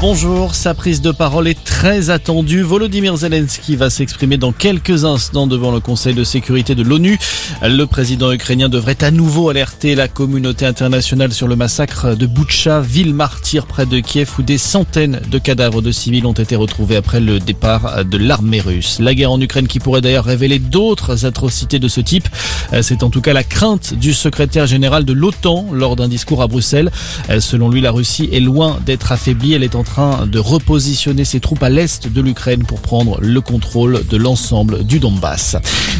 Bonjour, sa prise de parole est très attendue. Volodymyr Zelensky va s'exprimer dans quelques instants devant le Conseil de sécurité de l'ONU. Le président ukrainien devrait à nouveau alerter la communauté internationale sur le massacre de Boutcha, ville martyre près de Kiev où des centaines de cadavres de civils ont été retrouvés après le départ de l'armée russe. La guerre en Ukraine qui pourrait d'ailleurs révéler d'autres atrocités de ce type. C'est en tout cas la crainte du secrétaire général de l'OTAN lors d'un discours à Bruxelles. Selon lui, la Russie est loin d'être affaiblie. De repositionner ses troupes à l'est de l'Ukraine pour prendre le contrôle de l'ensemble du Donbass.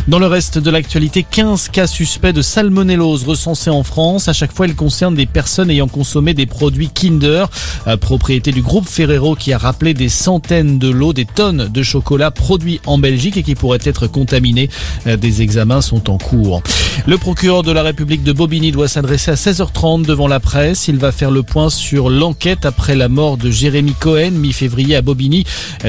Dans le reste de l'actualité, 15 cas suspects de salmonellose recensés en France. À chaque fois, ils concernent des personnes ayant consommé des produits Kinder, euh, propriété du groupe Ferrero qui a rappelé des centaines de lots, des tonnes de chocolat produits en Belgique et qui pourraient être contaminés. Euh, des examens sont en cours. Le procureur de la République de Bobigny doit s'adresser à 16h30 devant la presse. Il va faire le point sur l'enquête après la mort de Jérémy Cohen, mi-février à Bobigny.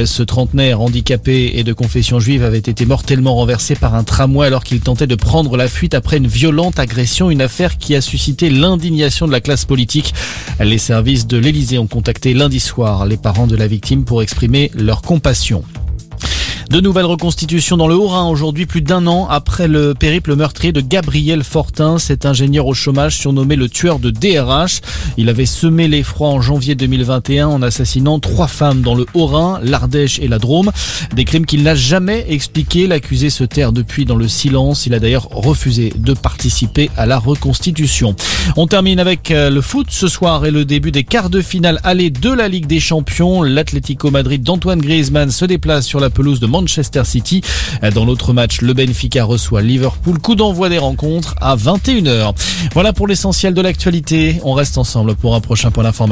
Ce trentenaire handicapé et de confession juive avait été mortellement renversé par un tramway alors qu'il tentait de prendre la fuite après une violente agression, une affaire qui a suscité l'indignation de la classe politique. Les services de l'Élysée ont contacté lundi soir les parents de la victime pour exprimer leur compassion. De nouvelles reconstitutions dans le Haut-Rhin aujourd'hui, plus d'un an après le périple meurtrier de Gabriel Fortin, cet ingénieur au chômage surnommé le tueur de DRH. Il avait semé l'effroi en janvier 2021 en assassinant trois femmes dans le Haut-Rhin, l'Ardèche et la Drôme. Des crimes qu'il n'a jamais expliqués. L'accusé se terre depuis dans le silence. Il a d'ailleurs refusé de participer à la reconstitution. On termine avec euh, le foot ce soir et le début des quarts de finale aller de la Ligue des Champions. L'Atlético Madrid d'Antoine Griezmann se déplace sur la pelouse de Manchester City. Dans l'autre match, le Benfica reçoit Liverpool. Coup d'envoi des rencontres à 21h. Voilà pour l'essentiel de l'actualité. On reste ensemble pour un prochain point d'information.